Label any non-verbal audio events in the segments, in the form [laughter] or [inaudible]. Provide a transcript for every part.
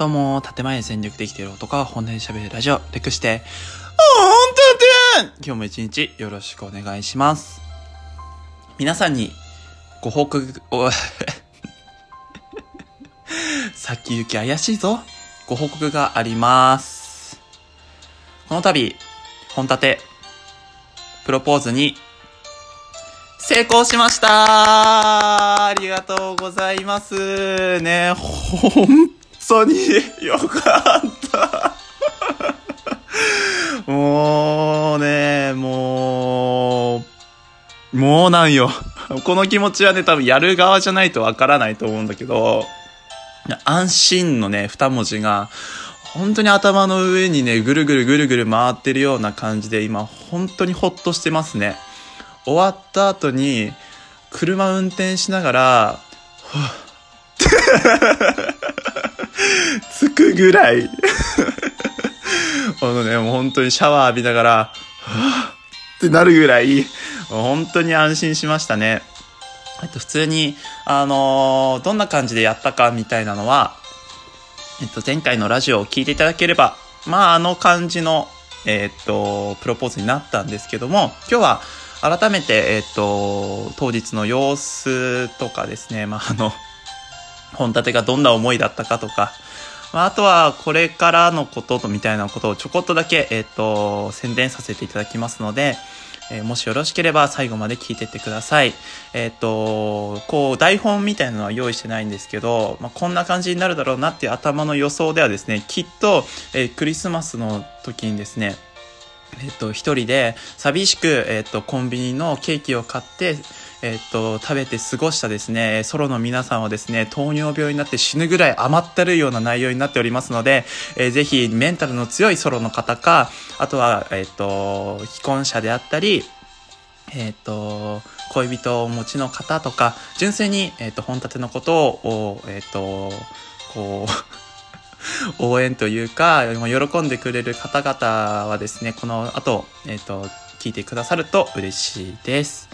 どうも、建前に全力で生きている男は本音で喋るラジオ、略して、本当で今日も一日よろしくお願いします。皆さんにご報告、お、[laughs] 先行き怪しいぞ。ご報告があります。この度、本立て、プロポーズに成功しましたありがとうございますね、本当によかったもうね、もう、もうなんよ。この気持ちはね、多分やる側じゃないとわからないと思うんだけど、安心のね、二文字が、本当に頭の上にね、ぐるぐるぐるぐる回ってるような感じで、今、本当にほっとしてますね。終わった後に、車運転しながら、[laughs] つくぐらい [laughs] あのね、もう本当にシャワー浴びながら、[sighs] ってなるぐらい、本当に安心しましたね。えっと、普通に、あのー、どんな感じでやったかみたいなのは、えっと、前回のラジオを聞いていただければ、まあ、あの感じの、えっと、プロポーズになったんですけども、今日は、改めて、えっと、当日の様子とかですね、まあ、あの、本立てがどんな思いだったかとか、まあ、あとはこれからのこととみたいなことをちょこっとだけ、えっと、宣伝させていただきますので、えー、もしよろしければ最後まで聞いてってください。えっ、と、こう、台本みたいなのは用意してないんですけど、まあ、こんな感じになるだろうなっていう頭の予想ではですね、きっと、え、クリスマスの時にですね、えっと、一人で寂しく、えっと、コンビニのケーキを買って、えっと、食べて過ごしたですね、ソロの皆さんはですね、糖尿病になって死ぬぐらい余ったるような内容になっておりますので、えー、ぜひメンタルの強いソロの方か、あとは、えっと、既婚者であったり、えっと、恋人をお持ちの方とか、純粋に、えっと、本立てのことを、えっと、こう、[laughs] 応援というか、喜んでくれる方々はですね、この後、えっ、ー、と、聞いてくださると嬉しいです。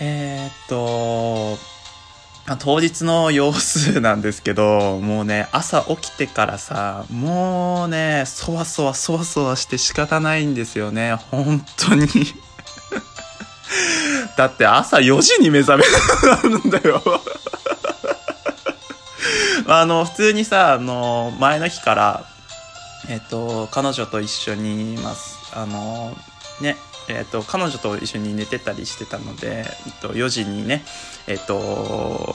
えっ、と、当日の様子なんですけど、もうね、朝起きてからさ、もうね、そわそわそわそわして仕方ないんですよね。本当に [laughs] だって朝4時に目覚めるんだよ [laughs] あの、普通にさ、あの、前の日から、えっと、彼女と一緒にいます。あの、ね、えっと、彼女と一緒に寝てたりしてたので、えっと、4時にね、えっと、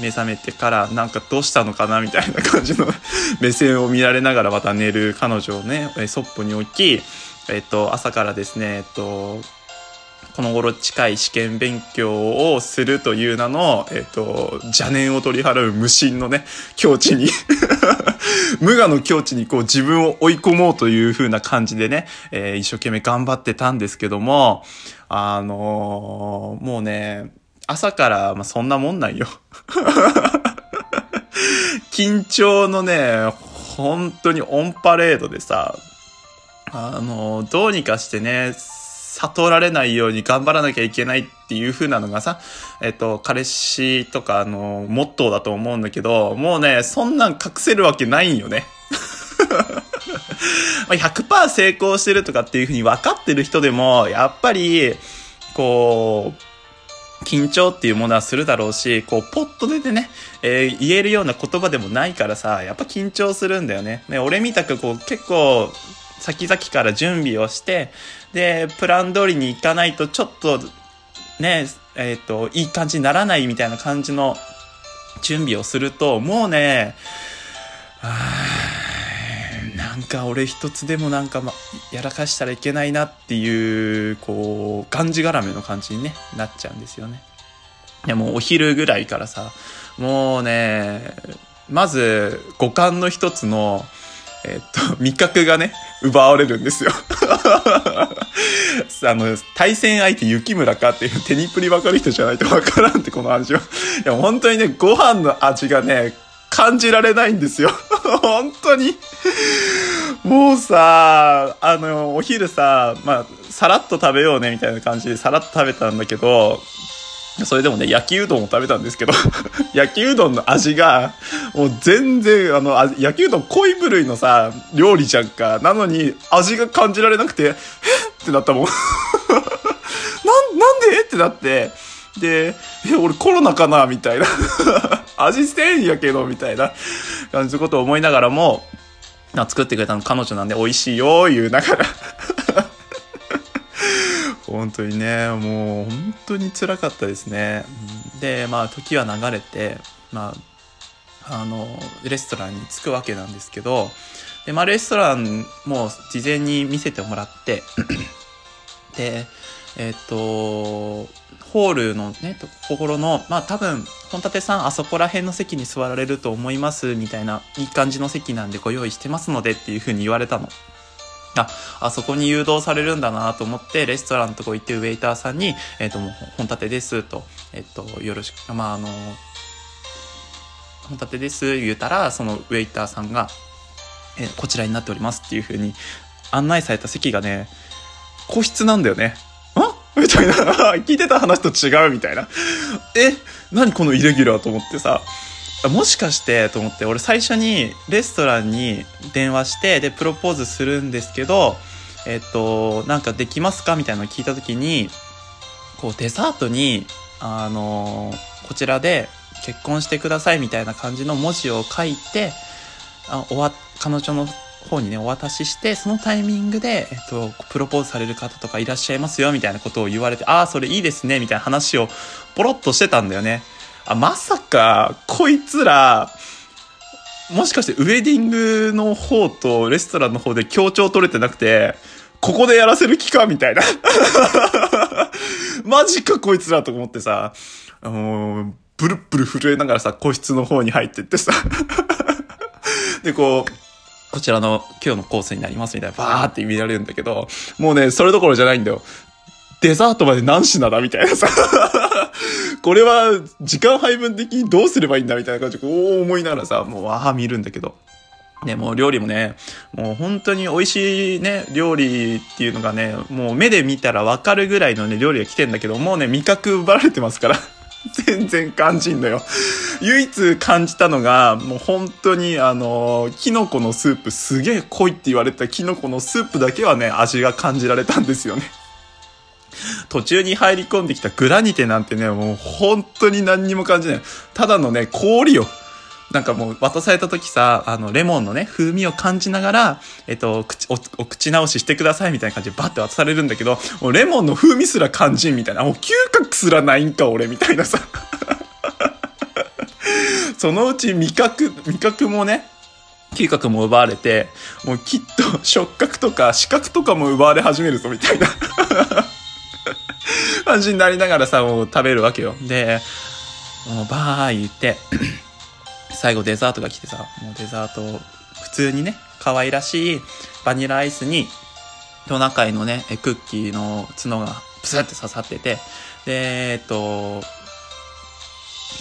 目覚めてからなんかどうしたのかなみたいな感じの [laughs] 目線を見られながらまた寝る彼女をね、そっぽに置き、えっと、朝からですね、えっと、この頃近い試験勉強をするという名の、えっ、と、邪念を取り払う無心のね、境地に [laughs] 無我の境地にこう自分を追い込もうという風な感じでね、えー、一生懸命頑張ってたんですけども、あのー、もうね、朝から、まあ、そんなもんなんよ。[laughs] 緊張のね、本当にオンパレードでさ、あのー、どうにかしてね、悟られないように頑張らなきゃいけないっていう風なのがさ、えっと、彼氏とかのモットーだと思うんだけど、もうね、そんなん隠せるわけないんよね。[laughs] 100%成功してるとかっていう風に分かってる人でも、やっぱり、こう、緊張っていうものはするだろうし、こう、ポッと出てね、えー、言えるような言葉でもないからさ、やっぱ緊張するんだよね。ね、俺みたくこう、結構、先々から準備をして、で、プラン通りに行かないとちょっと、ね、えっ、ー、と、いい感じにならないみたいな感じの準備をすると、もうね、あなんか俺一つでもなんか、ま、やらかしたらいけないなっていう、こう、がんじがらめの感じに、ね、なっちゃうんですよね。いやもうお昼ぐらいからさ、もうね、まず五感の一つの、えっと、[laughs] 味覚がね、奪われるんですよ [laughs] あの、対戦相手雪村かっていう手にプリ分かる人じゃないと分からんってこの味は。いや、本当にね、ご飯の味がね、感じられないんですよ。[laughs] 本当に。もうさ、あの、お昼さ、まあ、さらっと食べようねみたいな感じでさらっと食べたんだけど、それでもね、焼きうどんを食べたんですけど [laughs] 焼きうどんの味が、もう全然、あの、焼きうどん濃い部類のさ、料理じゃんか。なのに、味が感じられなくて、えっ？てなったもん。[laughs] なん、なんで？ってなって、で、え、俺コロナかな？みたいな。[laughs] 味せんやけど、みたいな。感じのことを思いながらも、作ってくれたの彼女なんで美味しいよ、言うながら。本当にね、もう本当に辛かったですね。で、まあ時は流れて、まあ、あの、レストランに着くわけなんですけど、で、まあレストランも事前に見せてもらってで、えっ、と、ホールのね、ところの、まあ多分、本立さんあそこら辺の席に座られると思います、みたいな、いい感じの席なんでご用意してますのでっていう風に言われたの。あ、あそこに誘導されるんだなと思って、レストランのとこ行ってウェイターさんに、えっ、ー、と、本立てですと、えっ、ー、と、よろしく、まあ、あの、本立てです言うたら、そのウェイターさんが、えー、こちらになっておりますっていう風に案内された席がね、個室なんだよね。あ？みたいな。[laughs] 聞いてた話と違うみたいな。え？何このイレギュラーと思ってさ。もしかしてと思って、俺最初にレストランに電話して、で、プロポーズするんですけど、えっと、なんかできますか？みたいなのを聞いた時に、こうデザートに、あの、こちらで結婚してくださいみたいな感じの文字を書いて、あおわ彼女の方にね、お渡しして、そのタイミングで、えっと、プロポーズされる方とかいらっしゃいますよ、みたいなことを言われて、ああ、それいいですね、みたいな話をポロッとしてたんだよね。あ、まさか、こいつら、もしかしてウェディングの方とレストランの方で協調取れてなくて、ここでやらせる気かみたいな。[laughs] マジかこいつらと思ってさ、あのー、ブルッブル震えながらさ、個室の方に入ってってさ。[laughs] で、こう、こちらの今日のコースになりますみたいな、バーって見られるんだけど、もうね、それどころじゃないんだよ。デザートまで何品だみたいなさ。[laughs] これは時間配分的にどうすればいいんだみたいな感じで、お思いながらさ、もう、ああ、見るんだけど。ね、もう料理もね、もう本当に美味しいね、料理っていうのがね、もう目で見たらわかるぐらいのね、料理が来てんだけど、もうね、味覚奪われてますから。[laughs] 全然感じんのよ。唯一感じたのが、もう本当にあの、キノコのスープすげえ濃いって言われたキノコのスープだけはね、味が感じられたんですよね。途中に入り込んできたグラニテなんてね、もう本当に何にも感じない。ただのね、氷よ。なんかもう渡された時さ、あの、レモンのね、風味を感じながら、えっと、口お、お口直ししてくださいみたいな感じでバッて渡されるんだけど、もうレモンの風味すら感じんみたいな、もう嗅覚すらないんか、俺、みたいなさ。[laughs] そのうち味覚、味覚もね、嗅覚も奪われて、もうきっと触覚とか視覚とかも奪われ始めるぞ、みたいな。[laughs] 感じになりながらさ、もう食べるわけよ。で、もうバー言って、[clears throat] 最後デザートが来てさ、もうデザート、普通にね、可愛らしいバニラアイスに、トナカイのね、クッキーの角がプスって刺さってて、で、えっと、い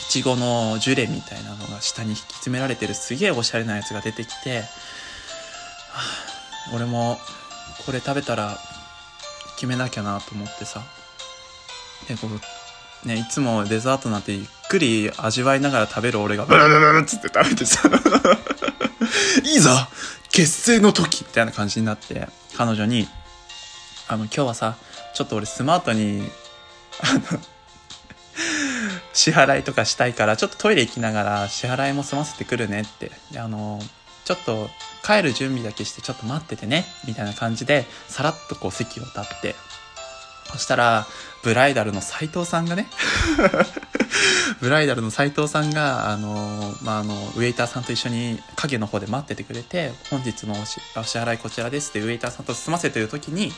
ちごのジュレみたいなのが下に引き詰められてるすげえおしゃれなやつが出てきて、俺もこれ食べたら決めなきゃなと思ってさ、でこうねいつもデザートなんてゆっくり味わいながら食べる俺がブルブルブルっつって食べてさいいぞ結成の時みたいな感じになって彼女にあの今日はさちょっと俺スマートにあの支払いとかしたいからちょっとトイレ行きながら支払いも済ませてくるねってあのちょっと帰る準備だけしてちょっと待っててねみたいな感じでさらっとこう席を立ってそしたらブライダルの斎藤さんがね [laughs] ブライダルの斎藤さんが、あの、まあ、あの、ウェイターさんと一緒に影の方で待っててくれて、本日のお支払いこちらですってウェイターさんと済ませてる時に、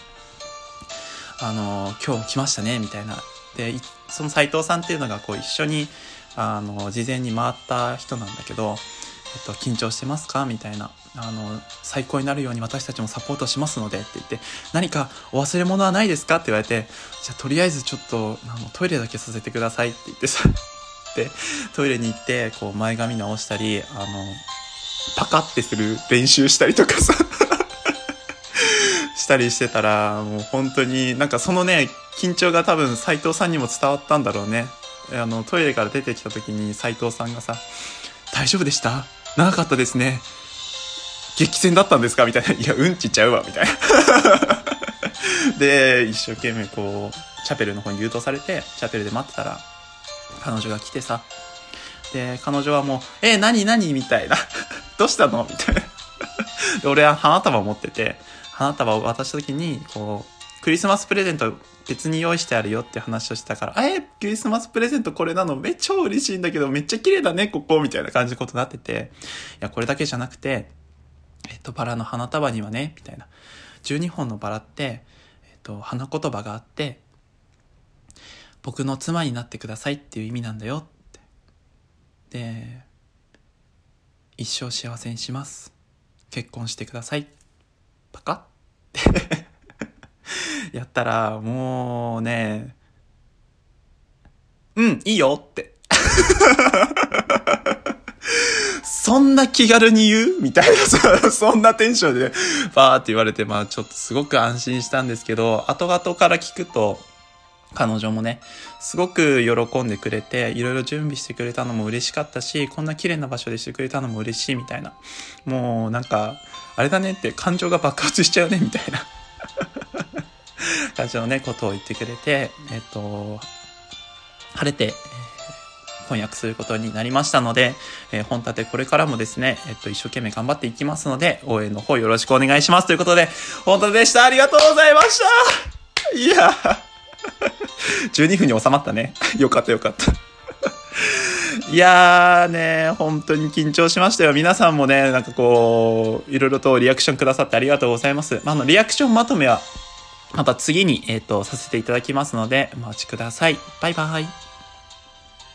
あの、今日来ましたね、みたいな。で、その斎藤さんっていうのがこう一緒に、あの、事前に回った人なんだけど、えっと、緊張してますか？みたいな。あの、最高になるように私たちもサポートしますのでって言って、何かお忘れ物はないですか？って言われて、じゃあとりあえずちょっと、あの、トイレだけさせてくださいって言ってさ、で、トイレに行って、こう前髪直したり、あの、パカってする練習したりとかさ [laughs] したりしてたら、もう本当に、なんかそのね、緊張が多分斎藤さんにも伝わったんだろうね。あの、トイレから出てきた時に斎藤さんがさ、大丈夫でした？長かったですね。激戦だったんですか？みたいな。[laughs] いや、うんちちゃうわ、みたいな。[laughs] で、一生懸命こう、チャペルの方に誘導されて、チャペルで待ってたら、彼女が来てさ、で、彼女はもう、え、何何？みたいな。[laughs] どうしたの？みたいな。で、俺は花束持ってて、花束を渡した時に、こう、クリスマスプレゼント別に用意してあるよって話をしてたから、え、クリスマスプレゼントこれなの？めっちゃ嬉しいんだけど、めっちゃ綺麗だね、ここみたいな感じのことになってて、いや、これだけじゃなくて、えっと、バラの花束にはね、みたいな。12本のバラって、えっと、花言葉があって、僕の妻になってくださいっていう意味なんだよって。で、一生幸せにします。結婚してください。パカ？っ [laughs] てやったら、もうね、うん、いいよってそんな気軽に言う？みたいな、[laughs] そんなテンションで、バーって言われて、まあちょっとすごく安心したんですけど、後々から聞くと、彼女もね、すごく喜んでくれて、いろいろ準備してくれたのも嬉しかったし、こんな綺麗な場所でしてくれたのも嬉しいみたいな。もうなんか、あれだねって感情が爆発しちゃうねみたいな [laughs] 感じのね、ことを言ってくれて、えっと、晴れて、翻訳することになりましたので、えー、本立てこれからもですね、えっと、一生懸命頑張っていきますので、応援の方よろしくお願いします。ということで、本立てでした。ありがとうございましたいや [laughs] 12分に収まったね。よかったよかった。いやーね、本当に緊張しましたよ。皆さんもね、なんかこう、いろいろとリアクションくださってありがとうございます。まあ、あの、リアクションまとめは、また次に、えっ、ー、と、させていただきますので、お待ちください。バイバイ。